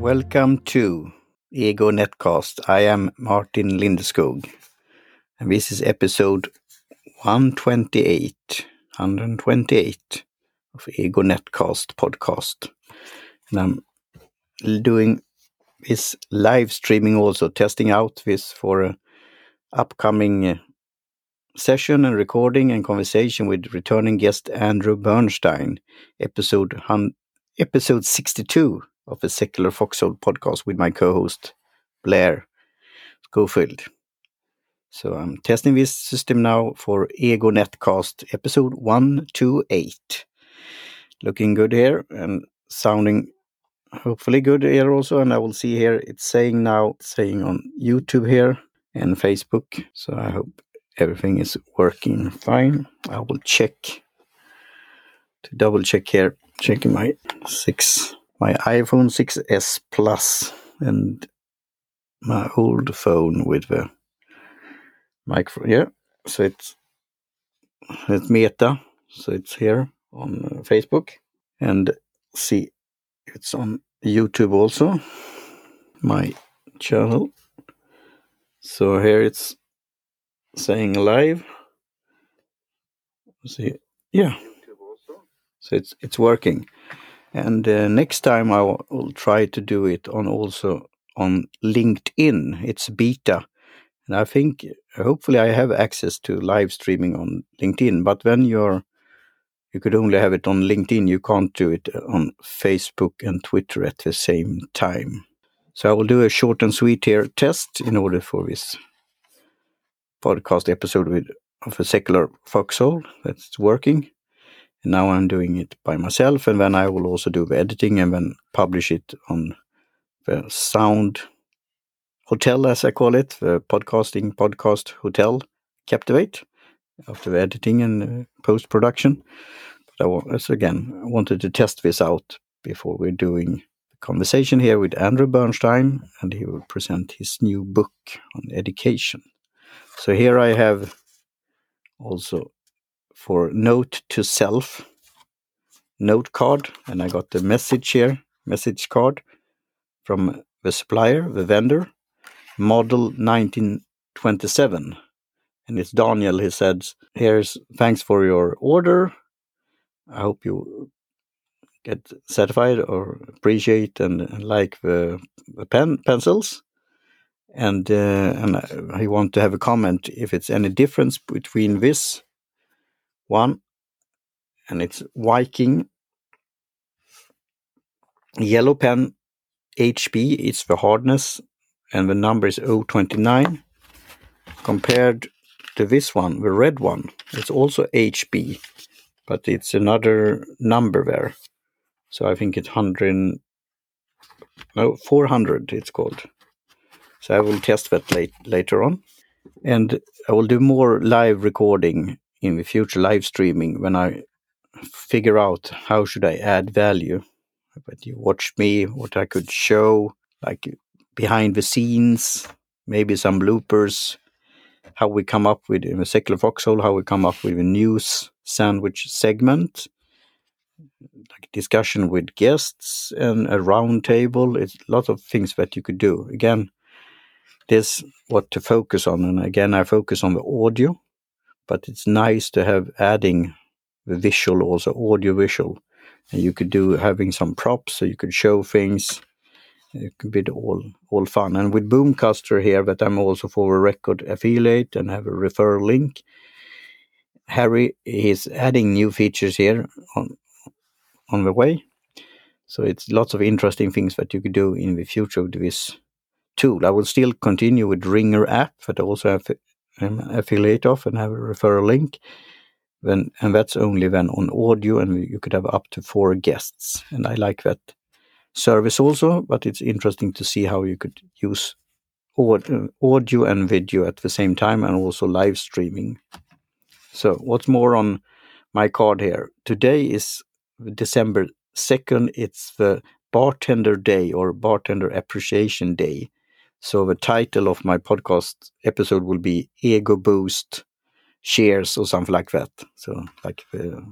Welcome to Ego Netcast. I am Martin Lindeskog, and this is episode 128, 128 of Ego Netcast podcast. And I'm doing this live streaming also, testing out this for upcoming uh, session and recording and conversation with returning guest Andrew Bernstein, episode episode 62 of the Secular Foxhole podcast with my co-host Blair Schofield. So I'm testing this system now for Ego Netcast episode 128. Looking good here and sounding hopefully good here also. And I will see here it's saying now, saying on YouTube here and Facebook. So I hope everything is working fine. I will check to double check here, checking my six, my iPhone 6s Plus and my old phone with the microphone. Yeah, so it's it's Meta, so it's here on uh, Facebook, and see it's on YouTube also. My channel. So here it's saying live. See, yeah. So it's it's working, and uh, next time I will, try to do it on also on LinkedIn. It's beta, and I think hopefully I have access to live streaming on LinkedIn. But when you're you could only have it on LinkedIn. You can't do it on Facebook and Twitter at the same time. So I will do a short and sweet here test in order for this podcast episode with of a secular foxhole that's working. Now I'm doing it by myself, and then I will also do the editing and then publish it on the Sound Hotel, as I call it, the podcasting podcast hotel, Captivate, after the editing and post production. But I was again I wanted to test this out before we're doing the conversation here with Andrew Bernstein, and he will present his new book on education. So here I have also for note to self note card, and I got the message here, message card from the supplier, the vendor, model 1927. And it's Daniel, he said, here's thanks for your order. I hope you get satisfied or appreciate and, and like the, the pen pencils and uh, and I want to have a comment if it's any difference between this one and it's Viking. Yellow pen HB it's the hardness and the number is 029 compared to this one the red one it's also HB but it's another number there. So I think it's 100 no 400 it's called. So I will test that late, later on. And I will do more live recording in the future, live streaming, when I figure out how should I add value. But you watch me, what I could show, like behind the scenes, maybe some bloopers, how we come up with in the secular foxhole, how we come up with a news sandwich segment, like discussion with guests and a round table. It's a lot of things that you could do. Again, this what to focus on. And again, I focus on the audio, but it's nice to have adding the visual also, audio visual. And you could do having some props so you could show things. It could be all all fun. And with Boomcaster here, that I'm also for a record affiliate and have a referral link. Harry is adding new features here on on the way. So it's lots of interesting things that you could do in the future with this tool. I will still continue with Ringr app that also have an affiliate of and have a referral link. Then, and that's only then on audio, and you could have up to four guests. And I like that service also, but it's interesting to see how you could use audio and video at the same time and also live streaming. So, what's more on my card here? Today is December 2nd, it's the Bartender Day or Bartender Appreciation Day. So the title of my podcast episode will be Ego Boost Cheers or something like that. So like the,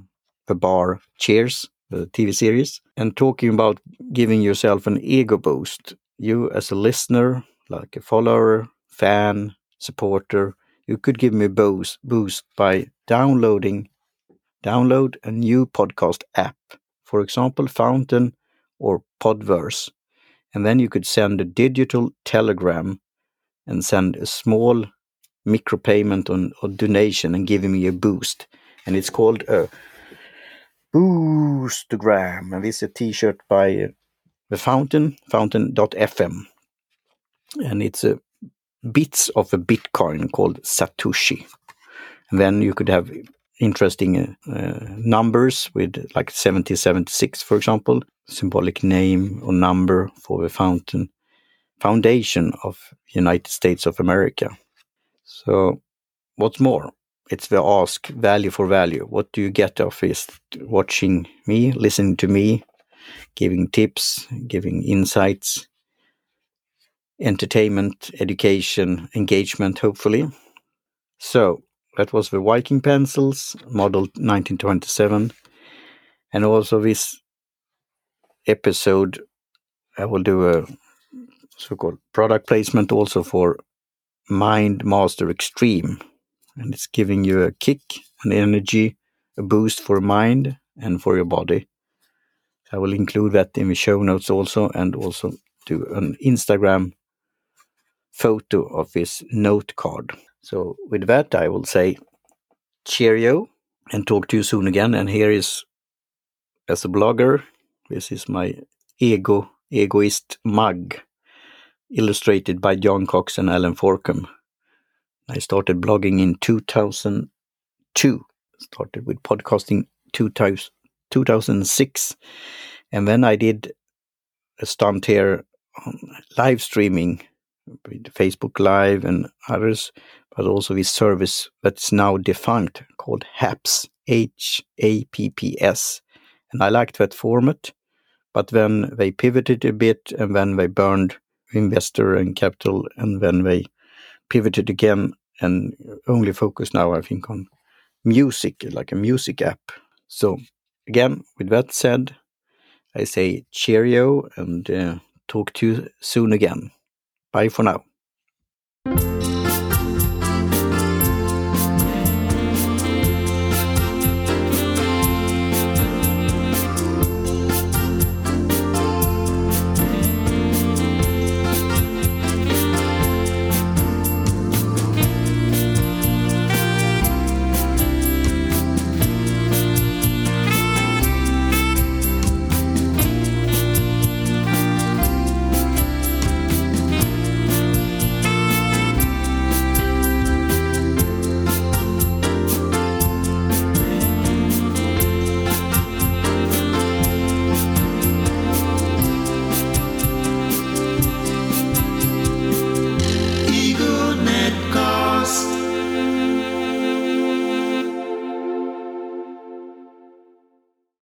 the bar Cheers the TV series, and talking about giving yourself an ego boost. You, as a listener, like a follower, fan, supporter, you could give me a boost, boost by downloading download a new podcast app, for example, Fountain or Podverse. And then you could send a digital telegram and send a small micropayment on or donation and giving me a boost. And it's called a Boostagram. And this is a t-shirt by uh, the Fountain, fountain.fm. And it's a bits of a Bitcoin called Satoshi. And then you could have interesting uh, numbers with like 7076, for example, symbolic name or number for the fountain foundation of United States of America. So what's more, it's the ask value for value. What do you get of this watching me, listening to me, giving tips, giving insights, entertainment, education, engagement, hopefully. So that was the Viking pencils, model 1927. And also this episode, I will do a so-called product placement also for Mind Master Extreme. And it's giving you a kick, an energy, a boost for mind and for your body. I will include that in the show notes also and also do an Instagram photo of this note card. So with that, I will say cheerio and talk to you soon again. And here is, as a blogger, this is my ego egoist mug, illustrated by John Cox and Allen Forkum. I started blogging in 2002. Started with podcasting 2006. And then I did a stunt here on live streaming with Facebook Live and others, but also this service that's now defunct called Happs, H A P P S. And I liked that format, but then they pivoted a bit and then they burned investor and capital and then they pivoted again and only focus now, I think, on music, like a music app. So, again, with that said, I say cheerio and uh, talk to you soon again. Bye for now.